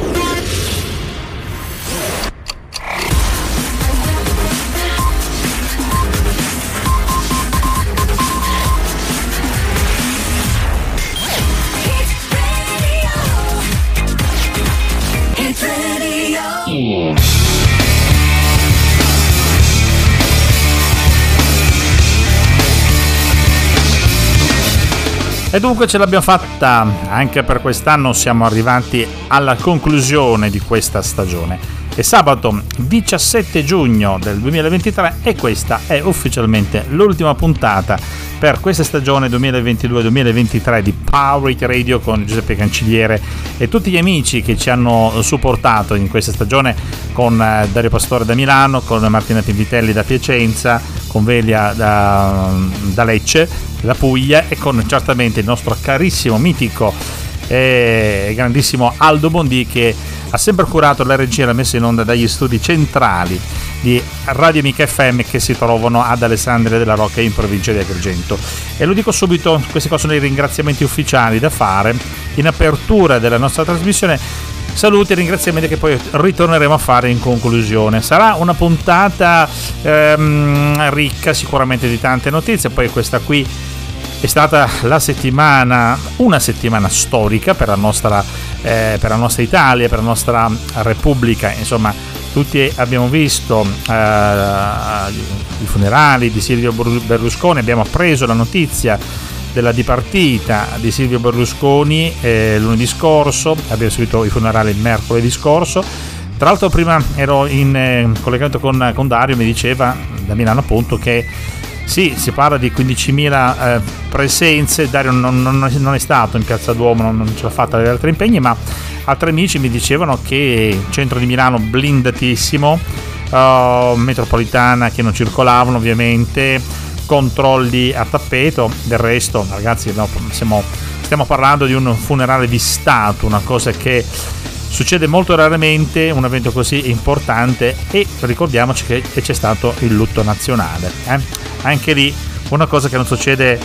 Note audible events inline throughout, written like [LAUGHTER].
Bye. Dunque ce l'abbiamo fatta, anche per quest'anno siamo arrivati alla conclusione di questa stagione. È sabato 17 giugno del 2023 e questa è ufficialmente l'ultima puntata per questa stagione 2022-2023 di Power It Radio con Giuseppe Cancelliere e tutti gli amici che ci hanno supportato in questa stagione con eh, Dario Pastore da Milano, con Martina Pinvitelli da Piacenza, con Velia da, da Lecce la Puglia e con certamente il nostro carissimo, mitico e grandissimo Aldo Bondi che ha sempre curato la regia e la messa in onda dagli studi centrali di Radio Amica FM che si trovano ad Alessandria della Rocca in provincia di Agrigento. E lo dico subito, questi qua sono i ringraziamenti ufficiali da fare in apertura della nostra trasmissione. Saluti e ringraziamenti che poi ritorneremo a fare in conclusione. Sarà una puntata ehm, ricca sicuramente di tante notizie, poi questa qui è stata la settimana, una settimana storica per la nostra, eh, per la nostra Italia, per la nostra Repubblica, insomma tutti abbiamo visto eh, i funerali di Silvio Berlusconi, abbiamo appreso la notizia della dipartita di Silvio Berlusconi eh, lunedì scorso, abbiamo seguito i funerali mercoledì scorso. Tra l'altro prima ero in eh, collegamento con, con Dario, mi diceva da Milano appunto che sì, si parla di 15.000 eh, presenze, Dario non, non, non, è stato in Piazza Duomo, non, non ce l'ha fatta avere altri impegni, ma altri amici mi dicevano che il centro di Milano blindatissimo, uh, metropolitana che non circolavano ovviamente, controlli a tappeto, del resto ragazzi no, siamo, stiamo parlando di un funerale di Stato, una cosa che Succede molto raramente un evento così importante e ricordiamoci che c'è stato il lutto nazionale. Eh? Anche lì una cosa che non succede,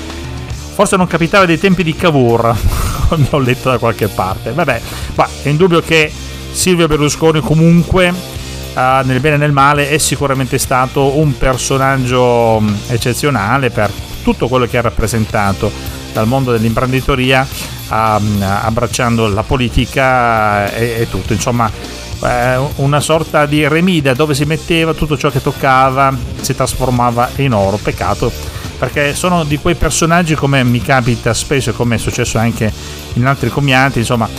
forse non capitava dei tempi di Cavour, [LAUGHS] ho letto da qualche parte. Vabbè, ma è indubbio che Silvio Berlusconi comunque Uh, nel bene e nel male è sicuramente stato un personaggio eccezionale per tutto quello che ha rappresentato dal mondo dell'imprenditoria abbracciando la politica e, e tutto, insomma eh, una sorta di remida dove si metteva tutto ciò che toccava si trasformava in oro, peccato perché sono di quei personaggi come mi capita spesso e come è successo anche in altri commiati, insomma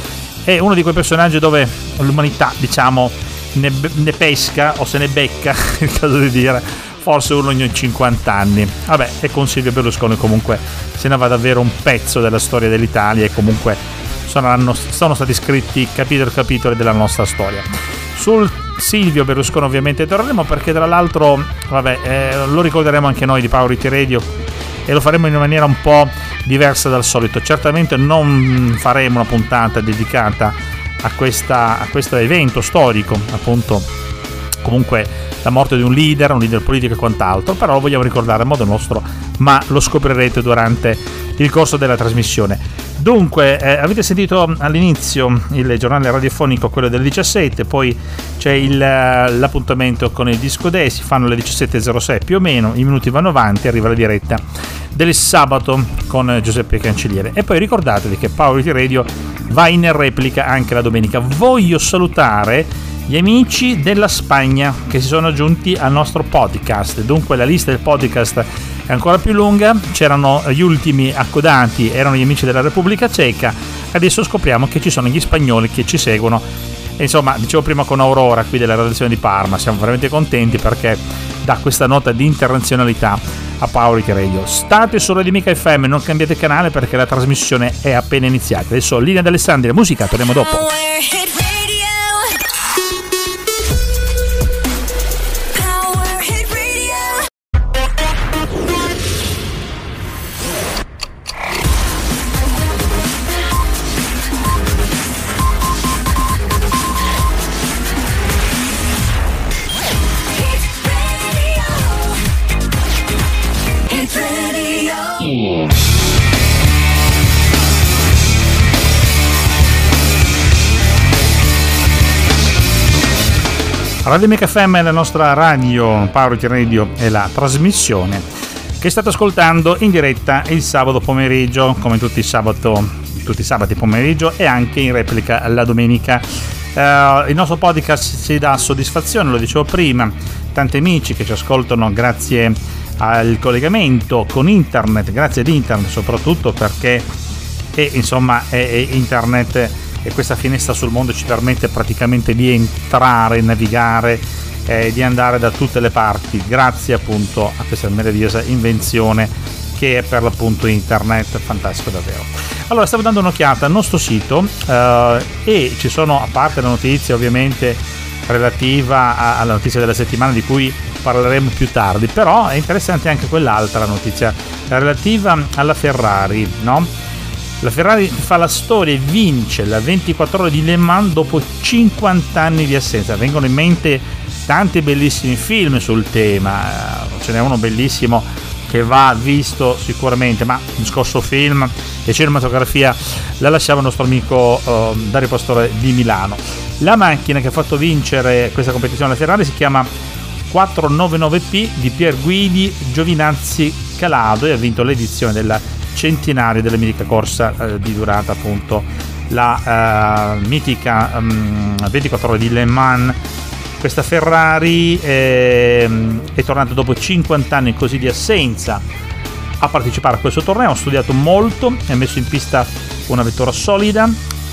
è uno di quei personaggi dove l'umanità diciamo ne, ne pesca o se ne becca, [LAUGHS] il caso di dire, forse uno ogni 50 anni. Vabbè, e con Silvio Berlusconi comunque se ne va davvero un pezzo della storia dell'Italia e comunque saranno, sono stati scritti capitoli e capitoli della nostra storia. Sul Silvio Berlusconi ovviamente torneremo perché tra l'altro, vabbè, eh, lo ricorderemo anche noi di Powerity Radio e lo faremo in maniera un po' diversa dal solito. Certamente non faremo una puntata dedicata a, questa, a questo evento storico, appunto comunque la morte di un leader, un leader politico e quant'altro, però lo vogliamo ricordare a modo nostro, ma lo scoprirete durante il corso della trasmissione. Dunque, eh, avete sentito all'inizio il giornale radiofonico, quello del 17, poi c'è il, eh, l'appuntamento con il disco day, si fanno le 17.06 più o meno, i minuti vanno avanti, arriva la diretta del sabato con Giuseppe Cancelliere. E poi ricordatevi che Power Radio va in replica anche la domenica. Voglio salutare gli amici della Spagna che si sono aggiunti al nostro podcast. Dunque la lista del podcast è ancora più lunga, c'erano gli ultimi accodati, erano gli amici della Repubblica Ceca, adesso scopriamo che ci sono gli spagnoli che ci seguono. Insomma, dicevo prima con Aurora qui della redazione di Parma, siamo veramente contenti perché dà questa nota di internazionalità a Power Radio. State su Radio Mica FM, non cambiate canale perché la trasmissione è appena iniziata. Adesso linea d'Alessandria, musica, torniamo dopo. Radio Mica FM è la nostra radio, Power Radio è la trasmissione che state ascoltando in diretta il sabato pomeriggio, come tutti i, sabato, tutti i sabati pomeriggio e anche in replica la domenica. Uh, il nostro podcast ci dà soddisfazione, lo dicevo prima, tanti amici che ci ascoltano grazie al collegamento con internet, grazie ad internet soprattutto perché e, insomma è, è internet e questa finestra sul mondo ci permette praticamente di entrare, navigare, eh, di andare da tutte le parti, grazie appunto a questa meravigliosa invenzione che è per l'appunto internet, fantastico davvero. Allora, stavo dando un'occhiata al nostro sito eh, e ci sono, a parte la notizia ovviamente relativa a, alla notizia della settimana di cui parleremo più tardi, però è interessante anche quell'altra notizia relativa alla Ferrari, no? La Ferrari fa la storia e vince la 24 ore di Le Mans dopo 50 anni di assenza. Vengono in mente tanti bellissimi film sul tema, eh, ce n'è uno bellissimo che va visto sicuramente, ma il discorso film e cinematografia la lasciava il nostro amico uh, Dario Pastore di Milano. La macchina che ha fatto vincere questa competizione alla Ferrari si chiama 499P di Pier Guidi Giovinazzi Calado e ha vinto l'edizione della centenario della mitica corsa eh, di durata appunto la uh, mitica um, mm, 24 ore di Le Mans. Questa Ferrari eh, è tornata dopo 50 anni così di assenza a partecipare a questo torneo. Ha studiato molto e ha messo in pista una vettura solida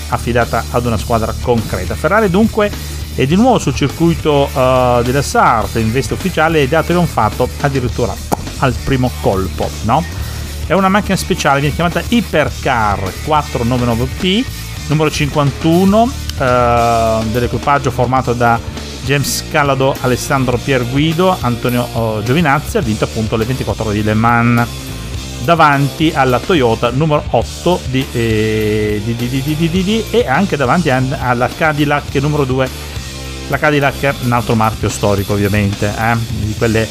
affidata ad una squadra concreta. Ferrari dunque è di nuovo sul circuito uh, della Sart in veste ufficiale ed ha trionfato addirittura al primo colpo no? È una macchina speciale, viene chiamata Hypercar 499P, numero 51 eh, dell'equipaggio formato da James Calado, Alessandro Pierguido, Antonio oh, Giovinazzi, ha vinto appunto le 24 ore di Le Mans davanti alla Toyota numero 8 di, eh, di, di, e anche davanti alla Cadillac numero 2 la Cadillac è un altro marchio storico ovviamente eh? di quelle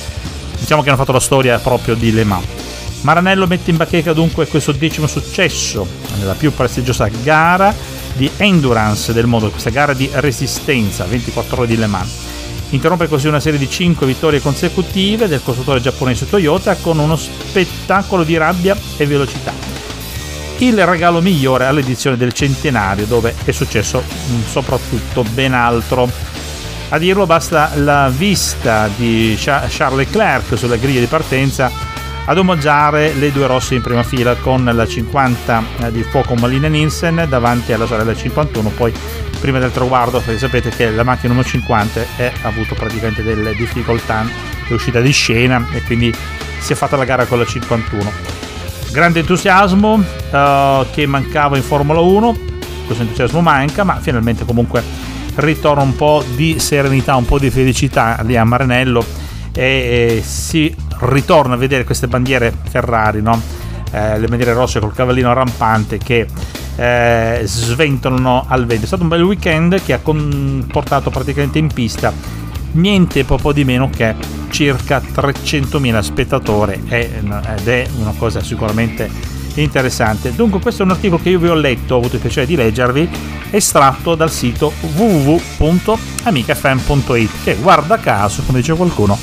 diciamo che hanno fatto la storia proprio di Le Mans Maranello mette in bacheca dunque questo decimo successo nella più prestigiosa gara di endurance del mondo, questa gara di resistenza, 24 ore di Le Mans. Interrompe così una serie di 5 vittorie consecutive del costruttore giapponese Toyota con uno spettacolo di rabbia e velocità. Il regalo migliore all'edizione del centenario dove è successo soprattutto ben altro. A dirlo basta la vista di Charles Leclerc sulla griglia di partenza ad omaggiare le due rosse in prima fila con la 50 eh, di fuoco Malina Nielsen davanti alla sorella 51 poi prima del traguardo sapete che la macchina numero 50 ha avuto praticamente delle difficoltà è uscita di scena e quindi si è fatta la gara con la 51 grande entusiasmo uh, che mancava in Formula 1 questo entusiasmo manca ma finalmente comunque ritorna un po' di serenità un po' di felicità lì a Maranello e, e si ritorna a vedere queste bandiere Ferrari, no? eh, le bandiere rosse col cavallino rampante che eh, sventolano al vento. È stato un bel weekend che ha portato praticamente in pista niente poco di meno che circa 300.000 spettatori ed è una cosa sicuramente interessante. Dunque questo è un articolo che io vi ho letto, ho avuto il piacere di leggervi, estratto dal sito www.amicafm.it che guarda caso, come dice qualcuno,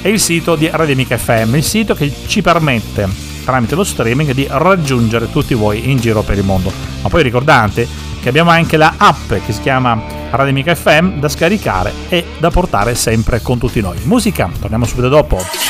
è il sito di Radio Amica FM, il sito che ci permette tramite lo streaming di raggiungere tutti voi in giro per il mondo. Ma poi ricordate che abbiamo anche la app che si chiama Radio Amica FM da scaricare e da portare sempre con tutti noi. Musica, torniamo subito dopo.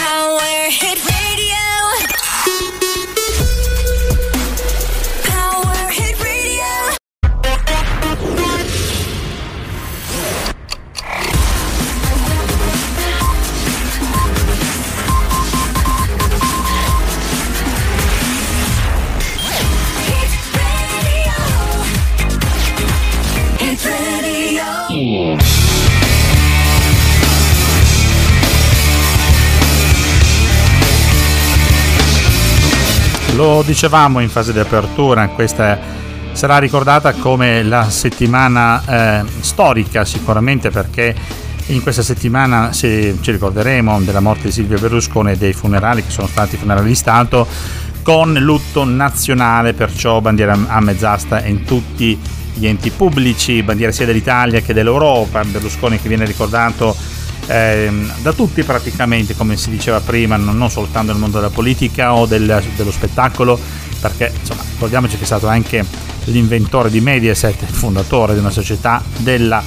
Lo dicevamo in fase di apertura, questa sarà ricordata come la settimana eh, storica sicuramente perché in questa settimana ci ricorderemo della morte di Silvio Berlusconi e dei funerali che sono stati funerali di Stato con lutto nazionale, perciò bandiera a mezz'asta in tutti gli enti pubblici, bandiera sia dell'Italia che dell'Europa, Berlusconi che viene ricordato eh, da tutti praticamente, come si diceva prima, non, soltanto nel mondo della politica o del, dello spettacolo, perché insomma, ricordiamoci che è stato anche l'inventore di Mediaset, il fondatore di una società della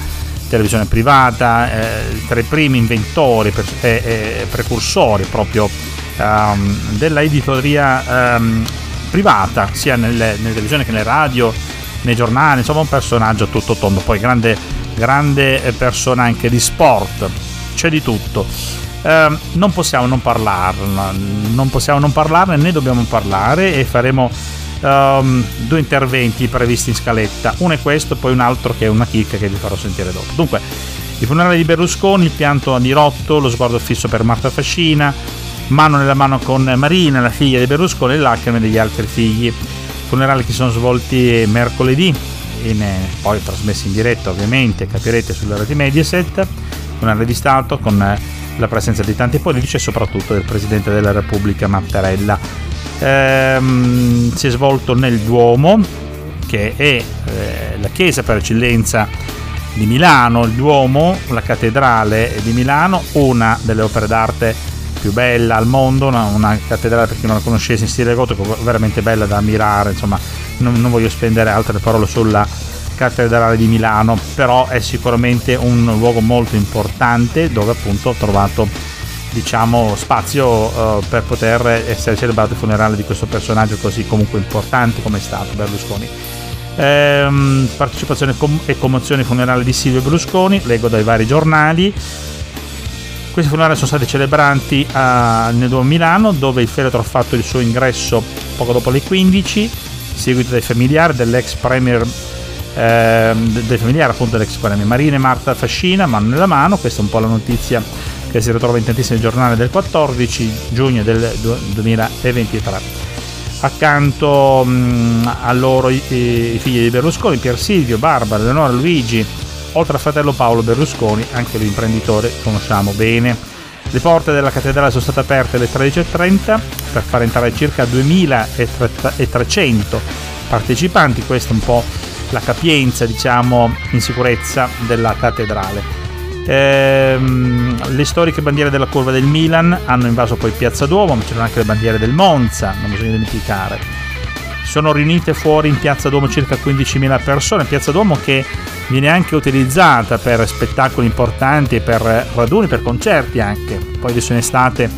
televisione privata, eh, tra i primi inventori e eh, eh, precursori proprio um, della editoria um, privata, sia nelle, nelle televisioni che nelle radio, nei giornali, insomma un personaggio tutto tondo, poi grande, grande persona anche di sport, c'è di tutto. Uh, non possiamo non parlarne, non possiamo non parlarne, ne dobbiamo parlare e faremo um, due interventi previsti in scaletta. Uno è questo, poi un altro che è una chicca che vi farò sentire dopo. Dunque, il funerale di Berlusconi, il pianto a dirotto, lo sguardo fisso per Marta Fascina, mano nella mano con Marina, la figlia di Berlusconi, e lacrime degli altri figli. Funerali che sono svolti mercoledì, in, eh, poi trasmessi in diretta ovviamente, capirete sulle reti Mediaset, funerale di Stato con la presenza di tanti politici e soprattutto del Presidente della Repubblica Mattarella. Ehm, si è svolto nel Duomo, che è eh, la chiesa per eccellenza di Milano, il Duomo, la cattedrale di Milano, una delle opere d'arte più bella al mondo, una, una, cattedrale per chi non la conoscesse in stile gotico, veramente bella da ammirare, insomma non, non, voglio spendere altre parole sulla cattedrale di Milano, però è sicuramente un luogo molto importante dove appunto ho trovato diciamo spazio uh, per poter essere celebrato il funerale di questo personaggio così comunque importante come è stato Berlusconi. Ehm, partecipazione e commozione funerale di Silvio Berlusconi, leggo dai vari giornali. Questi funerali sono stati celebrati a, nel Duomo Milano, dove il feretro ha fatto il suo ingresso poco dopo le 15, seguito dai familiari dell'ex premier eh, dei familiari appunto dell'ex premier Marina e Marta Fascina, mano nella mano, questa è un po' la notizia che si ritrova in tantissimi giornali del 14 giugno del 2023. Accanto mh, a loro i, i, figli di Berlusconi, Pier Silvio, Barbara, Eleonora, Luigi, oltre al fratello Paolo Berlusconi, anche l'imprenditore conosciamo bene. Le porte della cattedrale sono state aperte alle 13.30 per far entrare circa 2.300 partecipanti, questa è un po' la capienza diciamo in sicurezza della cattedrale. Ehm, le storiche bandiere della curva del Milan hanno invaso poi Piazza Duomo, ma c'erano anche le bandiere del Monza, non bisogna dimenticare. Sono riunite fuori in Piazza Duomo circa 15.000 persone, Piazza Duomo che viene anche utilizzata per spettacoli importanti, per raduni, per concerti anche. Poi adesso in estate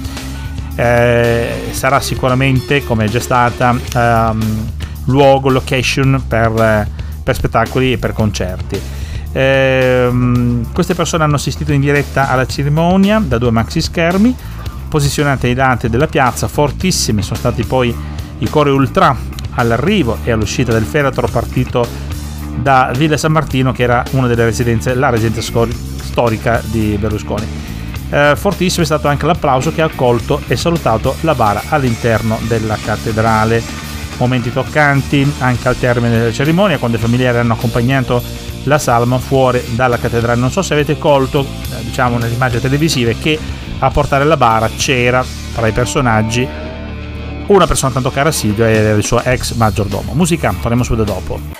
eh, sarà sicuramente, come è già stata, ehm, luogo, location per, per spettacoli e per concerti. Ehm, queste persone hanno assistito in diretta alla cerimonia da due maxi schermi posizionati ai lati della piazza, fortissimi sono stati poi i cori ultra all'arrivo e all'uscita del feretro partito da Villa San Martino che era una delle residenze, la residenza storica di Berlusconi. Eh, fortissimo è stato anche l'applauso che ha accolto e salutato la bara all'interno della cattedrale. Momenti toccanti anche al termine della cerimonia, quando i familiari hanno accompagnato la salma fuori dalla cattedrale. Non so se avete colto, eh, diciamo, nelle immagini televisive che a portare la bara c'era tra i personaggi una persona tanto cara a Silvio e il suo ex maggiordomo. Musica, torniamo subito dopo.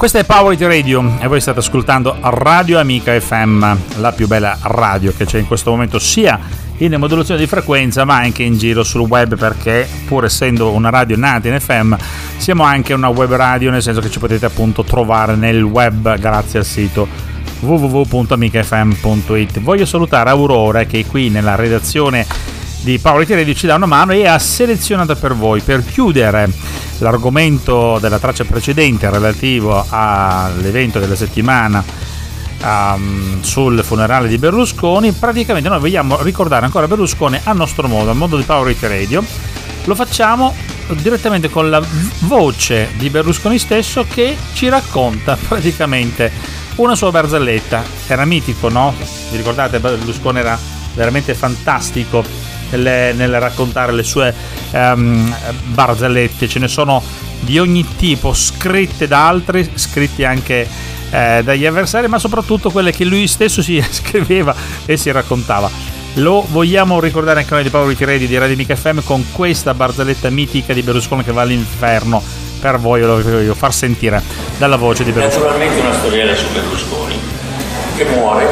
Questa è Power It Radio e voi state ascoltando Radio Amica FM, la più bella radio che c'è in questo momento sia in modulazione di frequenza ma anche in giro sul web perché pur essendo una radio nata in FM siamo anche una web radio nel senso che ci potete appunto trovare nel web grazie al sito www.amicafm.it. Voglio salutare Aurora che è qui nella redazione di Paolo Radio ci dà una mano e ha selezionato per voi per chiudere l'argomento della traccia precedente relativo all'evento della settimana um, sul funerale di Berlusconi praticamente noi vogliamo ricordare ancora Berlusconi a nostro modo, a modo di Power Radio lo facciamo direttamente con la voce di Berlusconi stesso che ci racconta praticamente una sua barzelletta. Era mitico, no? Vi ricordate? Berlusconi era veramente fantastico nel, nel raccontare le sue um, barzellette. Ce ne sono di ogni tipo, scritte da altri, scritte anche eh, dagli avversari, ma soprattutto quelle che lui stesso si [LAUGHS] scriveva e si raccontava. Lo vogliamo ricordare anche noi di Power Ready di Radio Mica FM con questa barzelletta mitica di Berlusconi che va all'inferno. Per voi lo voglio far sentire dalla voce di Berlusconi. Naturalmente una storiella su Berlusconi che muore,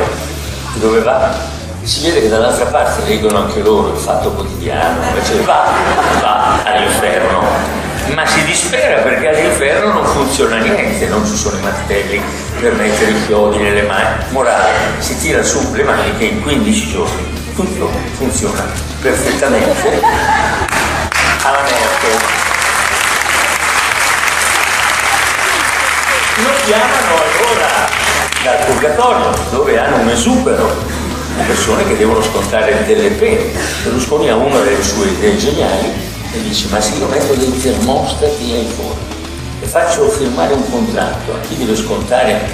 dove va? Si vede che dall'altra parte leggono anche loro il fatto quotidiano, invece va, va all'inferno, ma si dispera perché all'inferno non funziona niente, non ci sono i martelli per mettere i chiodi nelle mani. Morale, si tira su le maniche in 15 giorni tutto funziona perfettamente alla morte. Lo chiamano allora dal purgatorio, dove hanno un esubero persone che devono scontare delle pene. Berlusconi ha una delle sue idee geniali e dice ma se io metto dei termostati ai forni e faccio firmare un contratto a chi deve scontare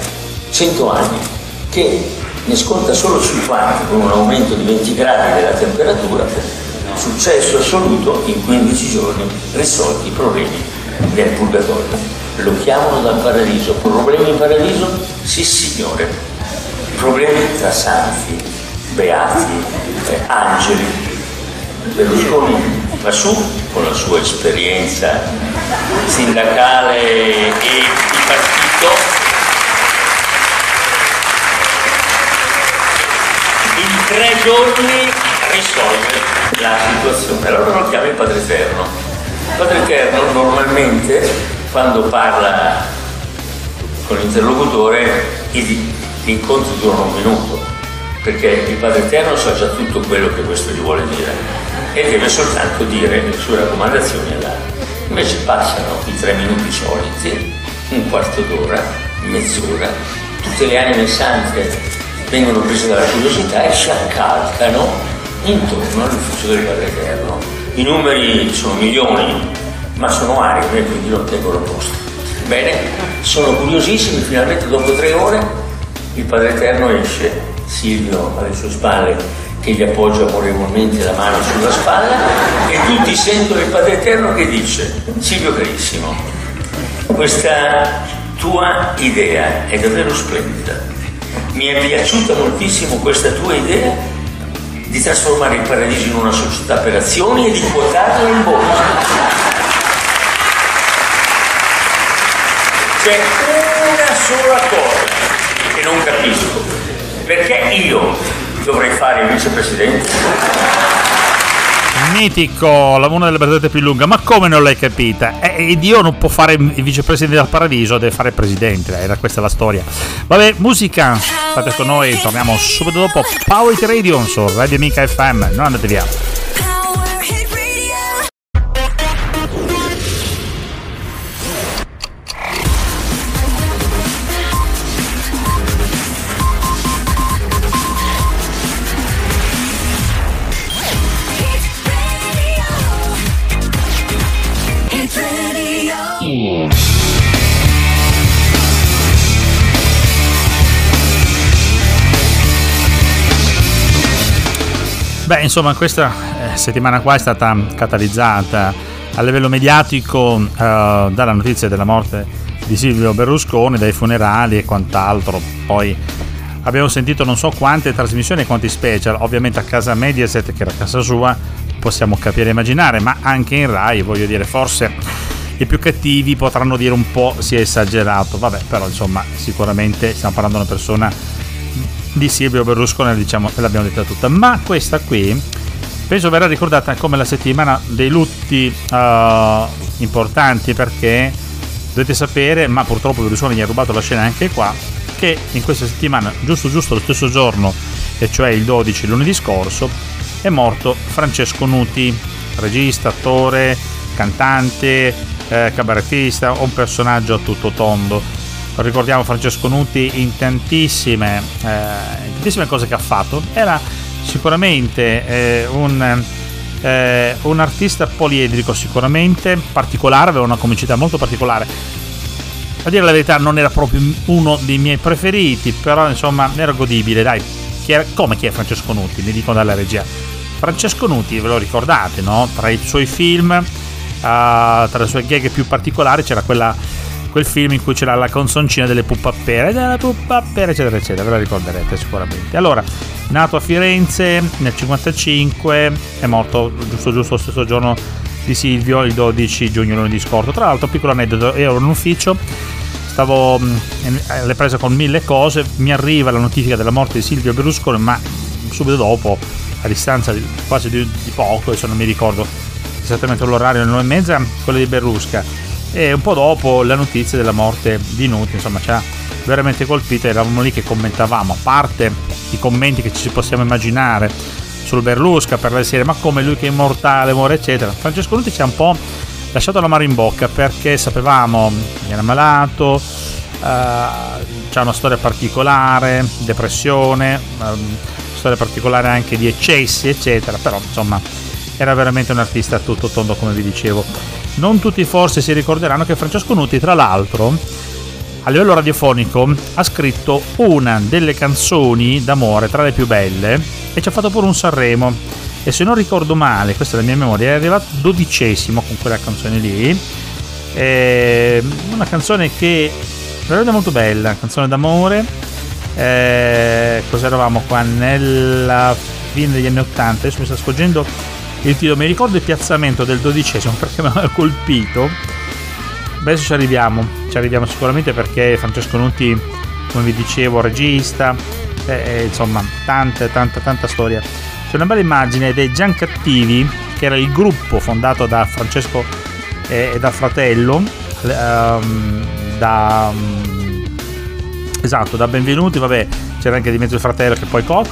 100 anni che ne sconta solo 50 con un aumento di 20 gradi della temperatura, successo assoluto, in 15 giorni risolti i problemi del purgatorio. Lo chiamano dal paradiso. Problemi in paradiso? Sì signore. Problemi tra santi, beati, eh, angeli. Berlusconi su con la sua esperienza sindacale e di partito tre giorni risolve la situazione. Allora lo chiama il Padre Eterno. Il Padre Eterno normalmente quando parla con l'interlocutore gli incontri durano un minuto, perché il Padre Eterno sa già tutto quello che questo gli vuole dire e deve soltanto dire le sue raccomandazioni all'altro. Invece passano i tre minuti soliti, un quarto d'ora, mezz'ora, tutte le anime sante vengono prese dalla curiosità e si accalcano intorno all'ufficio del Padre Eterno. I numeri sono milioni, ma sono aride e quindi non tengono posto. Bene, sono curiosissimi, finalmente dopo tre ore il Padre Eterno esce, Silvio alle sue spalle che gli appoggia amorevolmente la mano sulla spalla e tutti sentono il Padre Eterno che dice, Silvio carissimo, questa tua idea è davvero splendida mi è piaciuta moltissimo questa tua idea di trasformare il paradiso in una società per azioni e di quotarla in borsa. C'è una sola cosa che non capisco. Perché io dovrei fare il vicepresidente? Mitico, la una delle barzellette più lunga, ma come non l'hai capita? Eh, e Dio non può fare il vicepresidente del paradiso, deve fare il presidente, era questa la storia. Vabbè, musica, state con noi, torniamo subito dopo Power Radio su Radio Amica FM, non andate via. Beh, insomma, questa eh, settimana qua è stata catalizzata a livello mediatico eh, dalla notizia della morte di Silvio Berlusconi, dai funerali e quant'altro. Poi abbiamo sentito non so quante trasmissioni e quanti special, ovviamente a casa Mediaset, che era casa sua, possiamo capire e immaginare, ma anche in Rai, voglio dire, forse i più cattivi potranno dire un po' si è esagerato, vabbè, però insomma, sicuramente stiamo parlando di una persona di Silvio Berlusconi, diciamo, l'abbiamo detta tutta. Ma questa qui penso verrà ricordata come la settimana dei lutti uh, importanti perché dovete sapere, ma purtroppo Berlusconi gli ha rubato la scena anche qua, che in questa settimana, giusto giusto lo stesso giorno, e cioè il 12 lunedì scorso, è morto Francesco Nuti, regista, attore, cantante, eh, cabarettista, un personaggio a tutto tondo ricordiamo Francesco Nuti in tantissime, eh, tantissime cose che ha fatto, era sicuramente eh, un, eh, un, artista poliedrico, sicuramente particolare, aveva una comicità molto particolare. a dire la verità non era proprio uno dei miei preferiti, però insomma era godibile, dai. Chi era, come chi è Francesco Nuti? Mi dicono dalla regia. Francesco Nuti, ve lo ricordate, no? Tra i suoi film, uh, tra le sue gag più particolari c'era quella, quel film in cui c'era la canzoncina delle pupappere, della pupappere, eccetera, eccetera, ve la ricorderete sicuramente. Allora, nato a Firenze nel 55, è morto giusto giusto lo stesso giorno di Silvio il 12 giugno lunedì scorso. Tra l'altro, piccolo aneddoto, ero in ufficio, stavo mm, alle prese con mille cose, mi arriva la notifica della morte di Silvio Berlusconi, ma subito dopo, a distanza di, quasi di, di poco, adesso non mi ricordo esattamente l'orario, alle 9 e mezza, quella di Berlusca. E un po' dopo la notizia della morte di Nuti, insomma, ci ha veramente colpito. Eravamo lì che commentavamo, a parte i commenti che ci possiamo immaginare sul Berlusca per la serie, ma come lui che è immortale, muore, eccetera. Francesco Nuti ci ha un po' lasciato la mano in bocca perché sapevamo che era malato, uh, c'ha una storia particolare, depressione, um, storia particolare anche di eccessi, eccetera, però insomma era veramente un artista tutto tondo come vi dicevo. Non tutti forse si ricorderanno che Francesco Nuti, tra l'altro, a livello radiofonico ha scritto una delle canzoni d'amore tra le più belle e ci ha fatto pure un Sanremo e se non ricordo male, questa è la mia memoria, è arrivato dodicesimo con quella canzone lì. È una canzone che veramente molto bella, canzone d'amore. Eh, cos'eravamo qua nella fine degli anni 80? Adesso mi sta sfuggendo il titolo, mi ricordo il piazzamento del dodicesimo perché mi ha colpito adesso ci arriviamo, ci arriviamo sicuramente perché Francesco Nuti, come vi dicevo, regista, eh, insomma, tanta, tanta, tanta storia. C'è una bella immagine dei Giancattivi, che era il gruppo fondato da Francesco e, e dal fratello, um, da... Um, esatto, da Benvenuti, vabbè, c'era anche di mezzo il fratello che poi co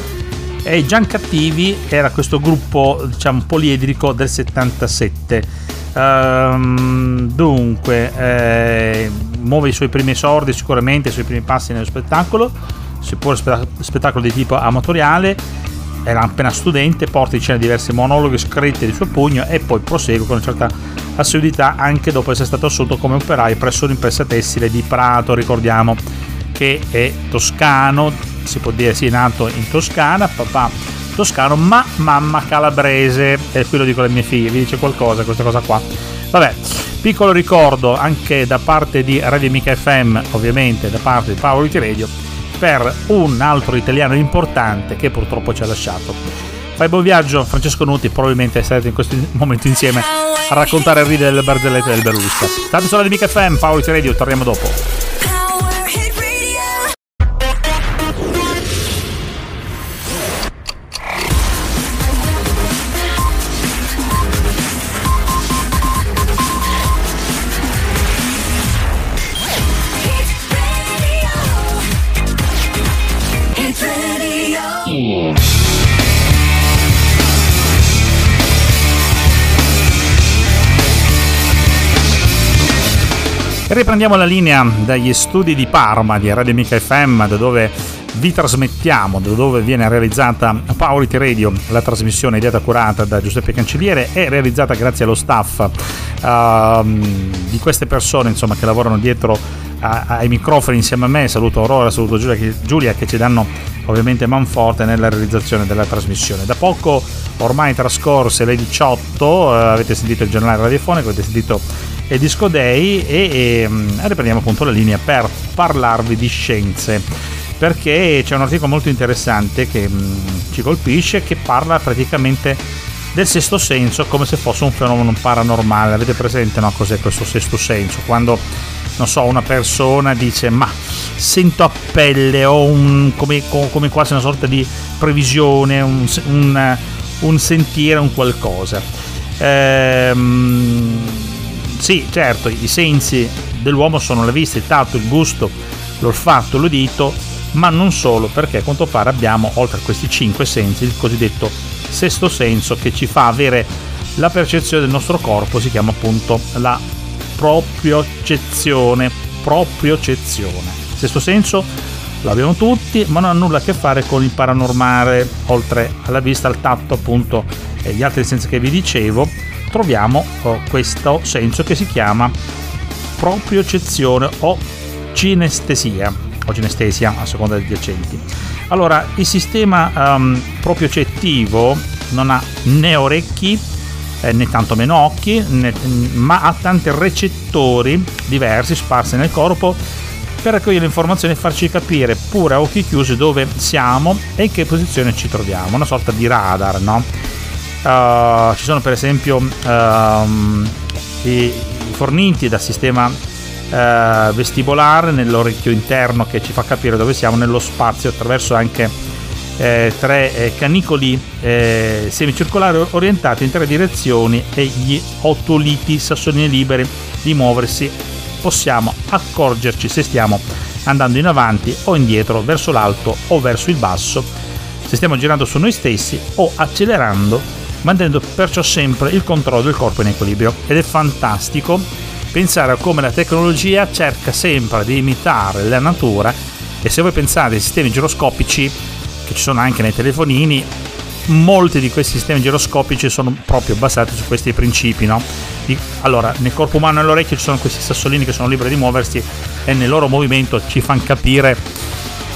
e i Giancattivi era questo gruppo diciamo poliedrico del 77 Um, dunque, eh, muove i suoi primi esordi sicuramente, i suoi primi passi nello spettacolo, seppur spettacolo di tipo amatoriale, era appena studente, porta in scena diversi monologhi scritti di suo pugno e poi prosegue con una certa assiduità anche dopo essere stato assunto come operaio presso l'impresa tessile di Prato, ricordiamo che è toscano, si può dire sia nato in Toscana, papà toscano, ma mamma calabrese. E qui lo dico alle mie figlie, vi dice qualcosa questa cosa qua. Vabbè, piccolo ricordo anche da parte di Radio Amica FM, ovviamente da parte di Paolo Iti Radio, per un altro italiano importante che purtroppo ci ha lasciato. Fai buon viaggio, Francesco Nuti, probabilmente sarete in questo momento insieme a raccontare il ridere delle barzellette del Berlusca. State su Radio Amica FM, Paolo Iti Radio, torniamo dopo. Riprendiamo la linea dagli studi di Parma di Radio Amica FM, da dove vi trasmettiamo, da dove viene realizzata Powerity Radio, la trasmissione ideata curata da Giuseppe Cancelliere e realizzata grazie allo staff uh, di queste persone insomma, che lavorano dietro ai microfoni insieme a me. Saluto Aurora, saluto Giulia, Giulia che ci danno ovviamente manforte nella realizzazione della trasmissione. Da poco, ormai trascorse le 18, uh, eh, avete sentito il giornale radiofonico, avete sentito il Disco Day e, e um, riprendiamo appunto la linea per parlarvi di scienze perché c'è un articolo molto interessante che um, ci colpisce che parla praticamente del sesto senso come se fosse un fenomeno paranormale avete presente no? cos'è questo sesto senso quando non so una persona dice ma sento a pelle o un, come, come quasi una sorta di previsione un, un, un sentire un qualcosa. Ehm sì, certo, i sensi dell'uomo sono la vista, il tatto, il gusto, l'olfatto, l'udito, ma non solo, perché a quanto pare abbiamo, oltre a questi cinque sensi, il cosiddetto sesto senso che ci fa avere la percezione del nostro corpo, si chiama appunto la propriocezione. Propriocezione. Sesto senso l'abbiamo tutti, ma non ha nulla a che fare con il paranormale, oltre alla vista, al tatto, appunto, e gli altri sensi che vi dicevo troviamo oh, questo senso che si chiama propriocezione o ginestesia o ginestesia a seconda degli accenti. Allora, il sistema um, propriocettivo non ha né orecchi eh, né tanto meno occhi, né, ma ha tanti recettori diversi sparsi nel corpo per raccogliere informazioni e farci capire pure a occhi chiusi dove siamo e in che posizione ci troviamo, una sorta di radar, no? Uh, ci sono per esempio uh, i, forniti dal sistema uh, vestibolare nell'orecchio interno che ci fa capire dove siamo nello spazio attraverso anche eh, tre eh, canicoli eh, semicircolari orientati in tre direzioni e gli otoliti sassolini liberi di muoversi. Possiamo accorgerci se stiamo andando in avanti o indietro verso l'alto o verso il basso. Se stiamo girando su noi stessi o accelerando mantenendo perciò sempre il controllo del corpo in equilibrio. Ed è fantastico pensare a come la tecnologia cerca sempre di imitare la natura. E se voi pensate ai sistemi giroscopici che ci sono anche nei telefonini, molti di questi sistemi giroscopici sono proprio basati su questi principi. No? allora, nel corpo umano e nell'orecchio ci sono questi sassolini che sono liberi di muoversi e nel loro movimento ci fanno capire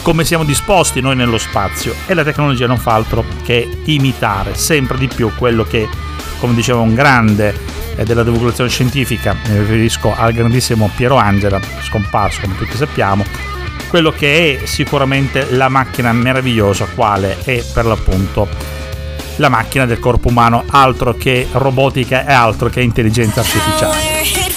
come siamo disposti noi nello spazio e la tecnologia non fa altro che imitare sempre di più quello che, come diceva un grande eh, della divulgazione scientifica, mi riferisco al grandissimo Piero Angela, scomparso come tutti sappiamo, quello che è sicuramente la macchina meravigliosa, quale è per l'appunto la macchina del corpo umano, altro che robotica e altro che intelligenza artificiale.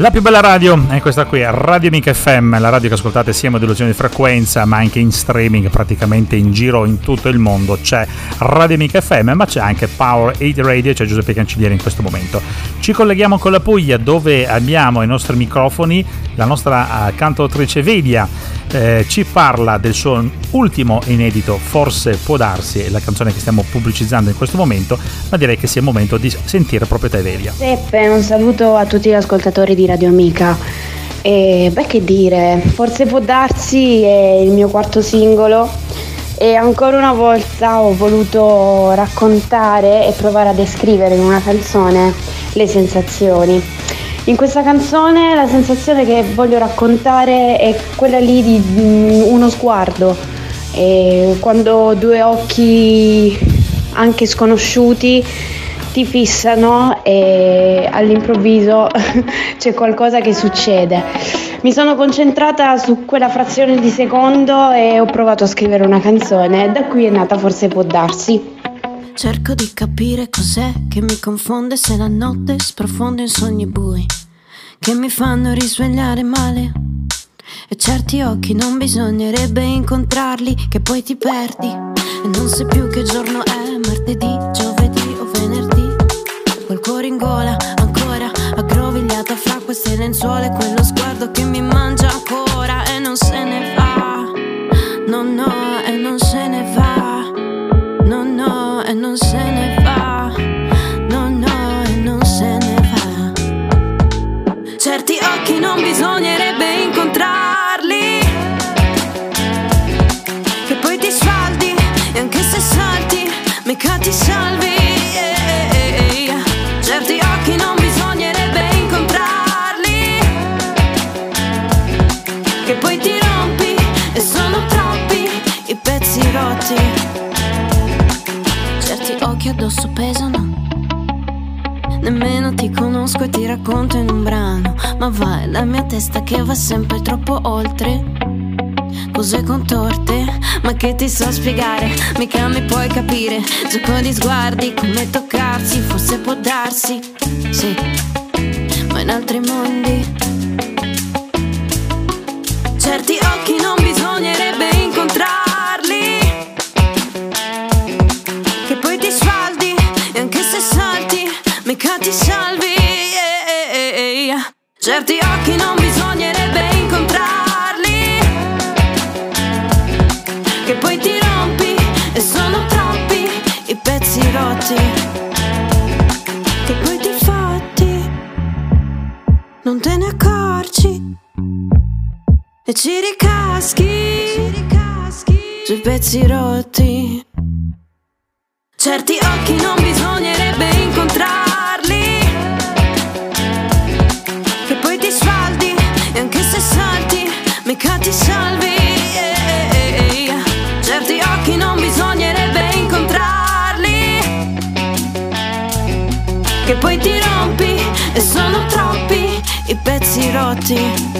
La più bella radio è questa qui, Radio Amica FM, la radio che ascoltate sia in modulazione di frequenza ma anche in streaming praticamente in giro in tutto il mondo. C'è Radio Amica FM ma c'è anche Power 8 Radio, c'è Giuseppe Cancellieri in questo momento. Ci colleghiamo con la Puglia dove abbiamo i nostri microfoni, la nostra uh, cantautrice Velia eh, ci parla del suo ultimo inedito Forse può darsi, la canzone che stiamo pubblicizzando in questo momento, ma direi che sia il momento di sentire proprio te Velia. Seppe, un saluto a tutti gli ascoltatori di Radio Amica. E beh, che dire, forse può darsi è il mio quarto singolo e ancora una volta ho voluto raccontare e provare a descrivere in una canzone le sensazioni. In questa canzone la sensazione che voglio raccontare è quella lì di uno sguardo, e quando due occhi anche sconosciuti ti fissano e all'improvviso [LAUGHS] c'è qualcosa che succede. Mi sono concentrata su quella frazione di secondo e ho provato a scrivere una canzone. Da qui è nata Forse può darsi. Cerco di capire cos'è che mi confonde se la notte sprofonda in sogni bui che mi fanno risvegliare male. E certi occhi non bisognerebbe incontrarli, che poi ti perdi e non sai più che giorno è, martedì, giovedì o. Cuore in gola ancora aggrovigliata fra queste lenzuola e quello sguardo che mi mangia ancora e non se ne va. No, no, e non se ne va. No, no, e non se ne va. No, no, e non se ne va. Certi occhi non bisognerebbe incontrarli. Che poi ti sfaldi e anche se salti, mica ti salvi. Racconto in un brano. Ma va, è la mia testa che va sempre troppo oltre. Cose contorte, ma che ti so spiegare? Mica mi puoi capire. Gioco di sguardi, come toccarsi, forse può darsi. Sì, ma in altri mondi. Certi occhi non bisognerebbe incontrarli, che poi ti rompi e sono troppi i pezzi rotti, che poi ti fatti, non te ne accorgi. E ci ricaschi sui pezzi rotti. Certi occhi non bisognerebbe mica ti salvi. Certi occhi non bisognerebbe incontrarli. Che poi ti rompi e sono troppi i pezzi rotti.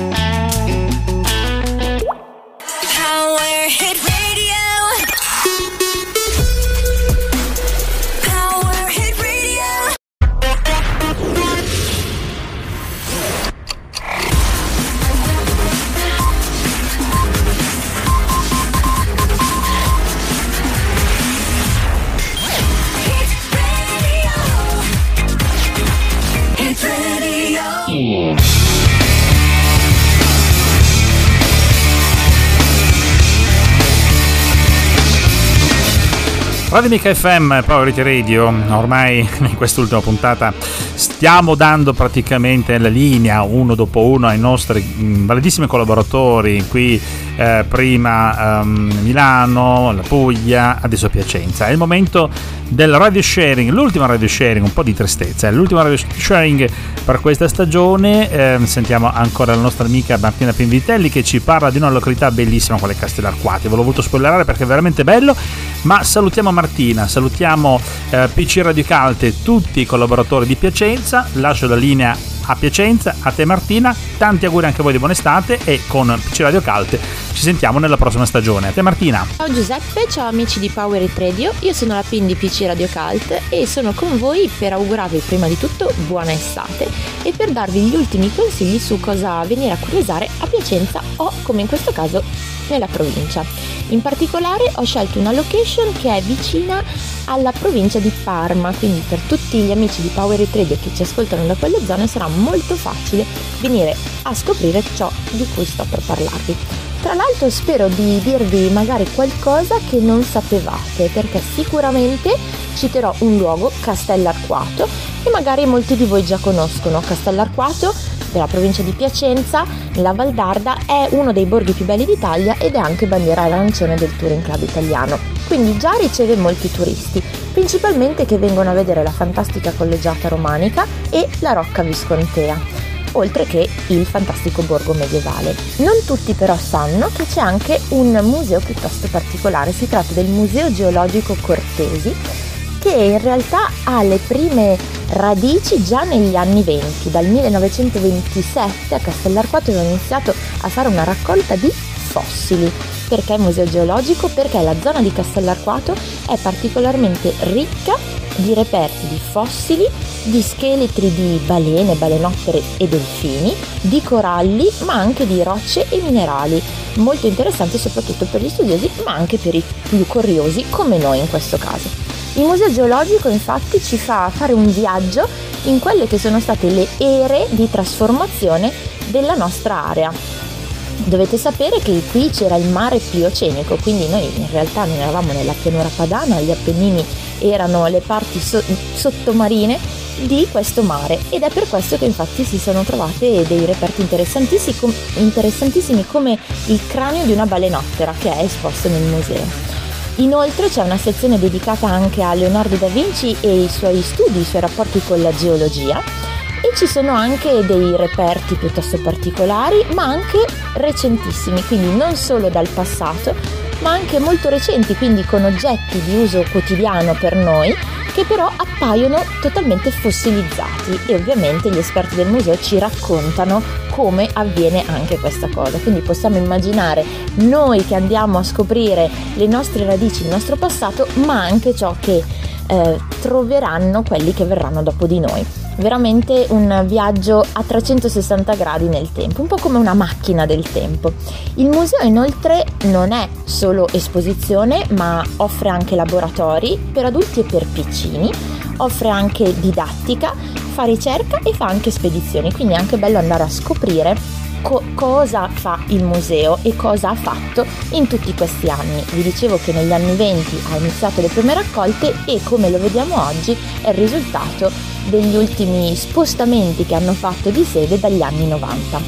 Radio Mica FM, Powerity Radio, ormai [LAUGHS] in quest'ultima puntata stiamo dando praticamente la linea uno dopo uno ai nostri mm, validissimi collaboratori, qui eh, prima um, Milano, la Puglia, adesso Piacenza. È il momento del radio sharing, l'ultimo radio sharing, un po' di tristezza, è l'ultimo radio sharing per questa stagione. Eh, sentiamo ancora la nostra amica Martina Pinvitelli che ci parla di una località bellissima, quale Castellarquati. Ve l'ho voluto spoilerare perché è veramente bello, ma salutiamo Martina, salutiamo eh, PC Radio Calte, tutti i collaboratori di Piacenza. Lascio la linea a Piacenza, a te Martina, tanti auguri anche a voi di buona estate e con PC Radio Calte ci sentiamo nella prossima stagione. A te Martina. Ciao Giuseppe, ciao amici di Power It Radio, io sono la PIN di PC Radio Cult e sono con voi per augurarvi prima di tutto buona estate e per darvi gli ultimi consigli su cosa venire a curiosare a Piacenza o come in questo caso nella provincia. In particolare ho scelto una location che è vicina alla provincia di Parma, quindi per tutti gli amici di Power It Radio che ci ascoltano da quelle zone sarà molto facile venire a scoprire ciò di cui sto per parlarvi. Tra l'altro spero di dirvi magari qualcosa che non sapevate, perché sicuramente citerò un luogo, Castellarquato, che magari molti di voi già conoscono. Castellarquato della provincia di Piacenza, nella Valdarda, è uno dei borghi più belli d'Italia ed è anche bandiera arancione del Touring Club italiano. Quindi già riceve molti turisti, principalmente che vengono a vedere la fantastica collegiata romanica e la Rocca Viscontea oltre che il fantastico borgo medievale. Non tutti però sanno che c'è anche un museo piuttosto particolare, si tratta del Museo Geologico Cortesi, che in realtà ha le prime radici già negli anni 20. Dal 1927 a Castellarquato hanno iniziato a fare una raccolta di fossili. Perché museo geologico? Perché la zona di Castellarquato è particolarmente ricca di reperti di fossili, di scheletri di balene, balenottere e delfini, di coralli, ma anche di rocce e minerali, molto interessanti soprattutto per gli studiosi, ma anche per i più curiosi come noi in questo caso. Il museo geologico infatti ci fa fare un viaggio in quelle che sono state le ere di trasformazione della nostra area. Dovete sapere che qui c'era il mare pliocenico, quindi noi in realtà non eravamo nella pianura padana, gli Appennini erano le parti so- sottomarine di questo mare ed è per questo che infatti si sono trovate dei reperti interessantissimi, interessantissimi come il cranio di una balenottera che è esposto nel museo. Inoltre c'è una sezione dedicata anche a Leonardo da Vinci e i suoi studi, i suoi rapporti con la geologia. E ci sono anche dei reperti piuttosto particolari ma anche recentissimi, quindi non solo dal passato ma anche molto recenti, quindi con oggetti di uso quotidiano per noi che però appaiono totalmente fossilizzati e ovviamente gli esperti del museo ci raccontano come avviene anche questa cosa. Quindi possiamo immaginare noi che andiamo a scoprire le nostre radici, il nostro passato, ma anche ciò che eh, troveranno quelli che verranno dopo di noi. Veramente un viaggio a 360 gradi nel tempo, un po' come una macchina del tempo. Il museo inoltre non è solo esposizione, ma offre anche laboratori per adulti e per piccini, offre anche didattica, fa ricerca e fa anche spedizioni, quindi è anche bello andare a scoprire co- cosa fa il museo e cosa ha fatto in tutti questi anni. Vi dicevo che negli anni 20 ha iniziato le prime raccolte e come lo vediamo oggi è il risultato degli ultimi spostamenti che hanno fatto di sede dagli anni 90.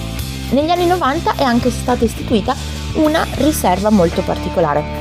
Negli anni 90 è anche stata istituita una riserva molto particolare.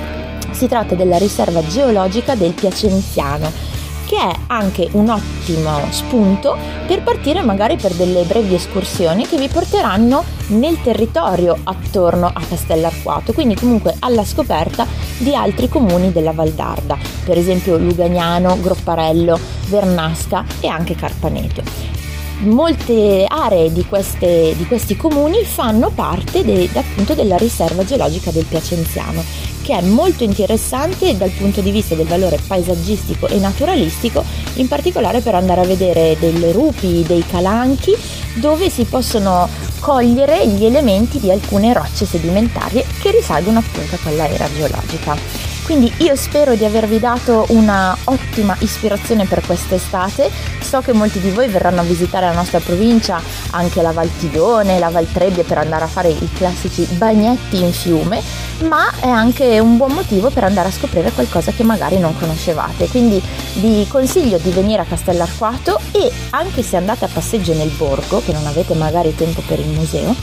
Si tratta della riserva geologica del Piacenziano che è anche un ottimo spunto per partire magari per delle brevi escursioni che vi porteranno nel territorio attorno a Castellarquato, quindi comunque alla scoperta di altri comuni della Valdarda, per esempio Lugagnano, Gropparello, Vernasca e anche Carpaneto molte aree di, queste, di, questi comuni fanno parte de, appunto della riserva geologica del Piacenziano che è molto interessante dal punto di vista del valore paesaggistico e naturalistico, in particolare per andare a vedere delle rupi, dei calanchi, dove si possono cogliere gli elementi di alcune rocce sedimentarie che risalgono appunto a quella era geologica. Quindi io spero di avervi dato una ottima ispirazione per quest'estate. So che molti di voi verranno a visitare la nostra provincia, anche la Val Tigone, la Val Trebbia per andare a fare i classici bagnetti in fiume, ma è anche un buon motivo per andare a scoprire qualcosa che magari non conoscevate. Quindi vi consiglio di venire a Castellarquato e anche se andate a passeggio nel borgo, che non avete magari tempo per il museo,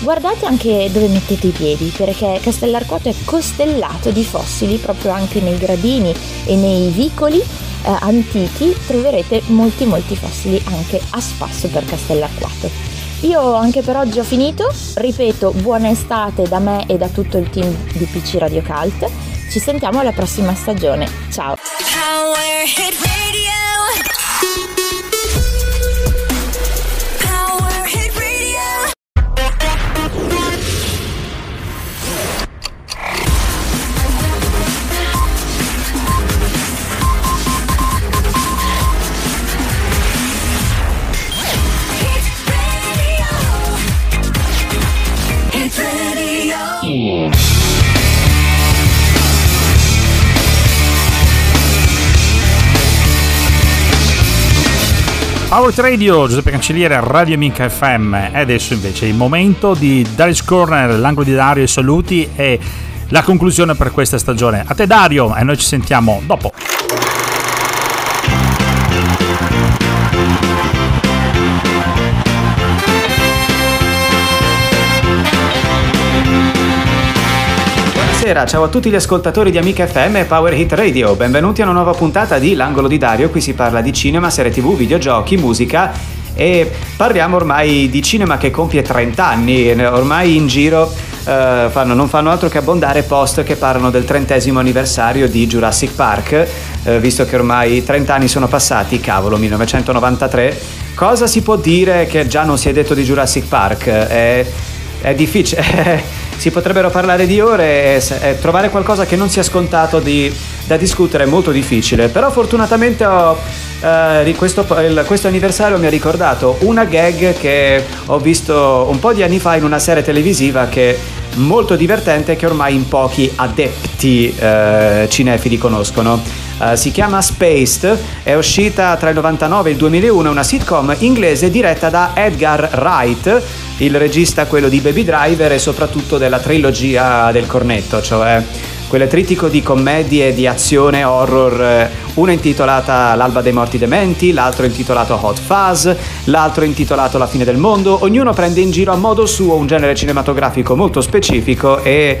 Guardate anche dove mettete i piedi, perché Castellarquato è costellato di fossili, proprio anche nei gradini e nei vicoli eh, antichi. Troverete molti molti fossili anche a spasso per Castellarquato. Io anche per oggi ho finito, ripeto buona estate da me e da tutto il team di PC Radio Cult, ci sentiamo alla prossima stagione, ciao! Power Radio, Giuseppe Cancelliere, Radio Amica FM. E adesso invece il momento di Darius Corner, l'angolo di Dario, i saluti e la conclusione per questa stagione. A te Dario e noi ci sentiamo dopo. Buonasera, ciao a tutti gli ascoltatori di Amica FM e Power Hit Radio. Benvenuti a una nuova puntata di L'angolo di Dario. Qui si parla di cinema, serie TV, videogiochi, musica e parliamo ormai di cinema che compie 30 anni. Ormai in giro eh, fanno, non fanno altro che abbondare post che parlano del trentesimo anniversario di Jurassic Park, eh, visto che ormai 30 anni sono passati, cavolo, 1993. Cosa si può dire che già non si è detto di Jurassic Park? È, è difficile. [LAUGHS] si potrebbero parlare di ore e, trovare qualcosa che non sia scontato di, da discutere è molto difficile. Però fortunatamente ho, eh, questo, il, questo, anniversario mi ha ricordato una gag che ho visto un po' di anni fa in una serie televisiva che è molto divertente e che ormai in pochi adepti eh, cinefili conoscono. Uh, si chiama Spaced, è uscita tra il 99 e il 2001, è una sitcom inglese diretta da Edgar Wright, il regista quello di Baby Driver e soprattutto della trilogia del cornetto, cioè quelle trittico di commedie di azione horror, eh, una intitolata L'alba dei morti dementi, l'altro intitolato Hot Fuzz, l'altro intitolato La fine del mondo, ognuno prende in giro a modo suo un genere cinematografico molto specifico e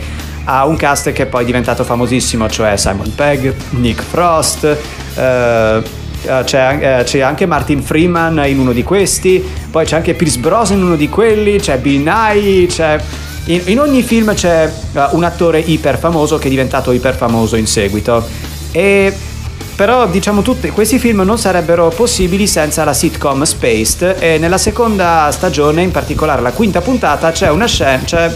ha un cast che è poi diventato famosissimo, cioè Simon Pegg, Nick Frost, eh, eh c'è, eh, c'è, anche Martin Freeman in uno di questi, poi c'è anche Pierce Brosnan in uno di quelli, c'è Bill Nye, c'è... In, in ogni film c'è uh, un attore iper famoso che è diventato iper famoso in seguito. E però diciamo tutti questi film non sarebbero possibili senza la sitcom Spaced e nella seconda stagione, in particolare la quinta puntata, c'è una scena... C'è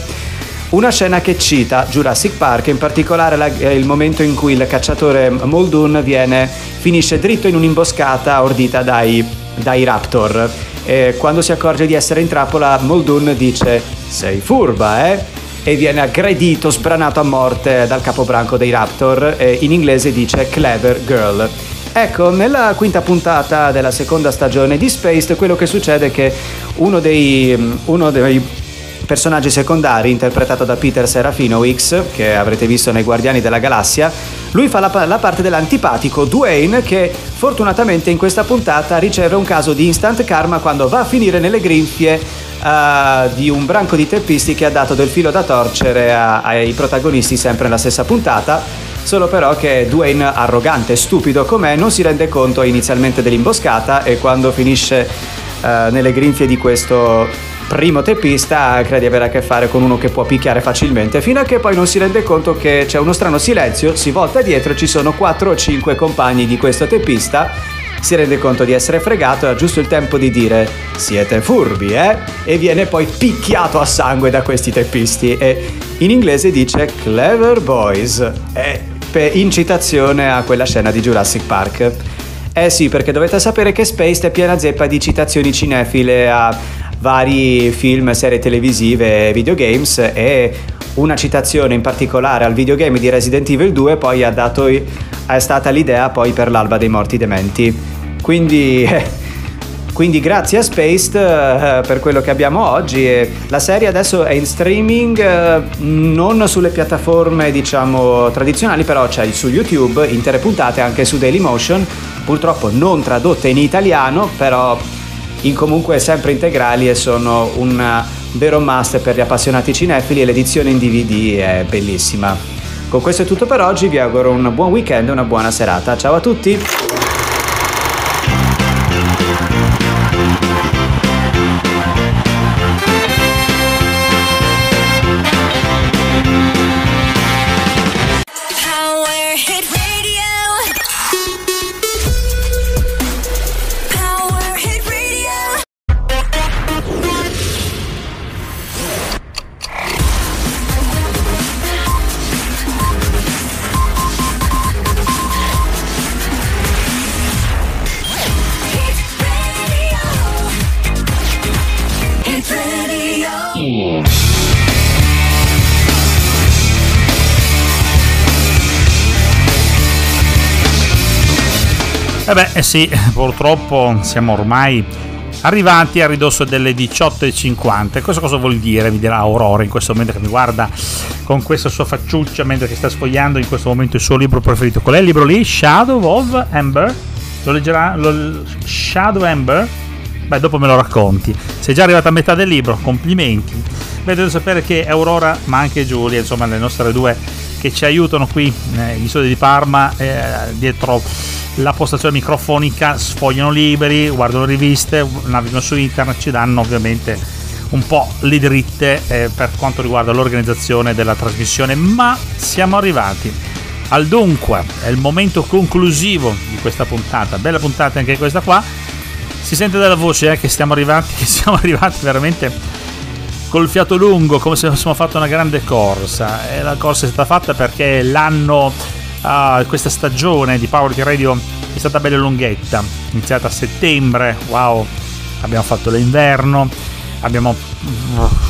una scena che cita Jurassic Park, in particolare la, eh, il momento in cui il cacciatore Muldoon viene, finisce dritto in un'imboscata ordita dai, dai raptor. E quando si accorge di essere in trappola, Muldoon dice: Sei furba, eh? E viene aggredito, sbranato a morte dal capobranco dei raptor. In inglese dice Clever Girl. Ecco, nella quinta puntata della seconda stagione di Spaced quello che succede è che uno dei, uno dei personaggi secondari interpretato da Peter Serafinowicz, che avrete visto nei Guardiani della Galassia, lui fa la, la, parte dell'antipatico Dwayne che fortunatamente in questa puntata riceve un caso di instant karma quando va a finire nelle grinfie uh, di un branco di teppisti che ha dato del filo da torcere a, ai protagonisti sempre nella stessa puntata. Solo però che Dwayne, arrogante e stupido com'è, non si rende conto inizialmente dell'imboscata e quando finisce uh, nelle grinfie di questo primo teppista crede di avere a che fare con uno che può picchiare facilmente, fino a che poi non si rende conto che c'è uno strano silenzio, si volta dietro e ci sono 4 o 5 compagni di questo teppista si rende conto di essere fregato e ha giusto il tempo di dire siete furbi, eh? E viene poi picchiato a sangue da questi teppisti e in inglese dice clever boys, e in citazione a quella scena di Jurassic Park. Eh sì, perché dovete sapere che Space è piena zeppa di citazioni cinefile a vari film, serie televisive e videogames e una citazione in particolare al videogame di Resident Evil 2 poi dato, è stata l'idea poi per l'alba dei morti dementi. Quindi, quindi grazie a Spaced uh, per quello che abbiamo oggi. la serie adesso è in streaming, uh, non sulle piattaforme diciamo tradizionali, però c'è su YouTube intere puntate anche su Dailymotion, purtroppo non tradotte in italiano, però in comunque sempre integrali e sono un vero must per gli appassionati cinefili e l'edizione in DVD è bellissima. Con questo è tutto per oggi, vi auguro un buon weekend e una buona serata. Ciao a tutti! Eh beh, eh sì, [LAUGHS] purtroppo siamo ormai arrivati a ridosso delle 18.50. Questo cosa vuol dire? Mi dirà Aurora in questo momento che mi guarda con questa sua facciuccia mentre che sta sfogliando in questo momento il suo libro preferito. Qual è il libro lì? Shadow of Amber? Lo leggerà? Lo... Shadow Amber? Beh, dopo me lo racconti. Sei già arrivata a metà del libro, complimenti. Beh, devo sapere che Aurora, ma anche Giulia, insomma, le nostre due che ci aiutano qui, eh, gli studi di Parma, eh, dietro la postazione microfonica, sfogliano libri, guardano riviste, navigano su internet, ci danno ovviamente un po' le dritte eh, per quanto riguarda l'organizzazione della trasmissione, ma siamo arrivati al dunque, è il momento conclusivo di questa puntata, bella puntata anche questa qua, si sente dalla voce eh, che stiamo arrivati, [LAUGHS] che siamo arrivati veramente col fiato lungo, come se avessimo fatto una grande corsa, e la corsa è stata fatta perché l'anno uh, questa stagione di Power Radio è stata bella lunghetta, iniziata a settembre, wow, abbiamo fatto l'inverno, abbiamo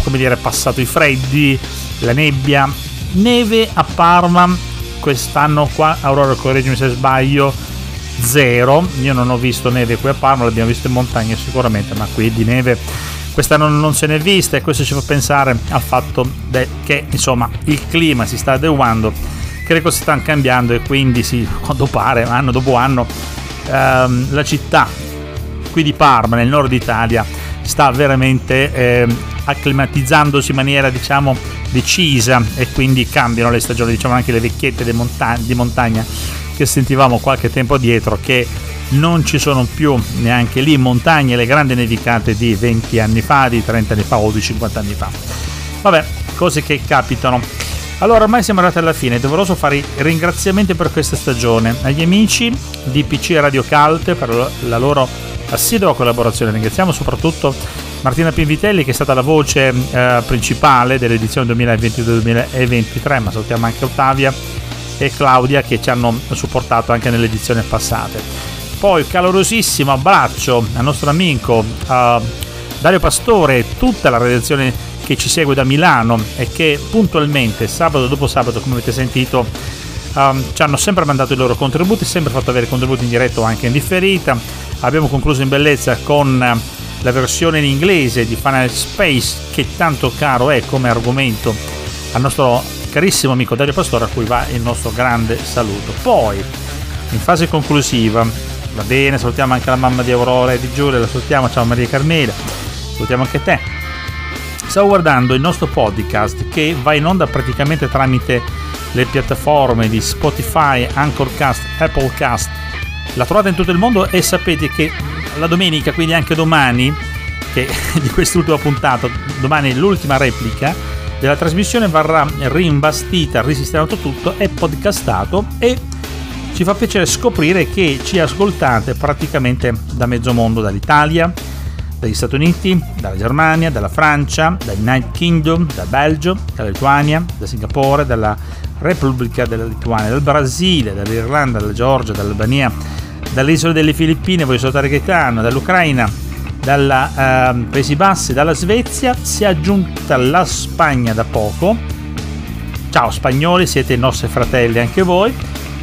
come dire passato i freddi, la nebbia, neve a Parma quest'anno qua, Aurora correggimi se sbaglio, zero, io non ho visto neve qui a Parma, l'abbiamo visto in montagna sicuramente, ma qui di neve. Quest'anno non se n'è vista e questo ci fa pensare al fatto che insomma il clima si sta adeguando che le cose stanno cambiando e quindi sì, quando pare, anno dopo anno, ehm, la città qui di Parma, nel nord Italia, sta veramente eh, acclimatizzandosi in maniera diciamo decisa e quindi cambiano le stagioni, diciamo anche le vecchiette di, monta- di montagna che sentivamo qualche tempo dietro che non ci sono più neanche lì montagne le grandi nevicate di 20 anni fa, di 30 anni fa o di 50 anni fa. Vabbè, cose che capitano. Allora, ormai siamo arrivati alla fine, doveroso fare i ringraziamenti per questa stagione agli amici di PC Radio Cult per la loro assidua collaborazione. Ringraziamo soprattutto Martina Pinvitelli che è stata la voce eh, principale dell'edizione 2022-2023, ma salutiamo anche Ottavia e Claudia che ci hanno supportato anche nelle edizioni passate. Poi calorosissimo abbraccio al nostro amico uh, Dario Pastore e tutta la redazione che ci segue da Milano e che puntualmente sabato dopo sabato, come avete sentito, um, ci hanno sempre mandato i loro contributi, sempre fatto avere contributi in diretto o anche in differita. Abbiamo concluso in bellezza con eh, la versione in inglese di Final Space che tanto caro è come argomento al nostro carissimo amico Dario Pastore a cui va il nostro grande saluto. Poi in fase conclusiva va bene, salutiamo anche la mamma di Aurora e di Giulia, la salutiamo, ciao Maria Carmela, salutiamo anche te. Stavo guardando il nostro podcast che va in onda praticamente tramite le piattaforme di Spotify, Anchorcast, Applecast. La trovate in tutto il mondo e sapete che la domenica, quindi anche domani, che [LAUGHS] di quest'ultima puntata, domani l'ultima replica della trasmissione verrà rimbastita, risistemato tutto e podcastato e ci fa piacere scoprire che ci ascoltate praticamente da mezzo mondo, dall'Italia, dagli Stati Uniti, dalla Germania, dalla Francia, dal United Kingdom, dal Belgio, dalla Lituania, da Singapore, dalla Repubblica della Lituania, dal Brasile, dall'Irlanda, dalla Georgia, dall'Albania, dalle isole delle Filippine, voglio salutare Gaetano, dall'Ucraina, dalla uh, Paesi Bassi, dalla Svezia, si è aggiunta la Spagna da poco. Ciao spagnoli, siete i nostri fratelli anche voi.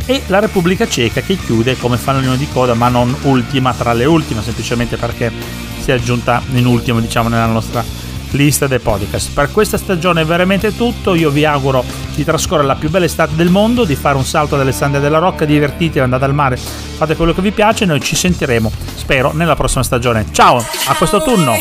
E la Repubblica Ceca che chiude come fanalino di coda, ma non ultima tra le ultime, semplicemente perché si è aggiunta in ultimo, diciamo, nella nostra lista dei podcast. Per questa stagione è veramente tutto. Io vi auguro di trascorrere la più bella estate del mondo, di fare un salto ad Alessandria della Rocca, divertitevi, andate al mare, fate quello che vi piace. Noi ci sentiremo, spero, nella prossima stagione. Ciao, a questo turno!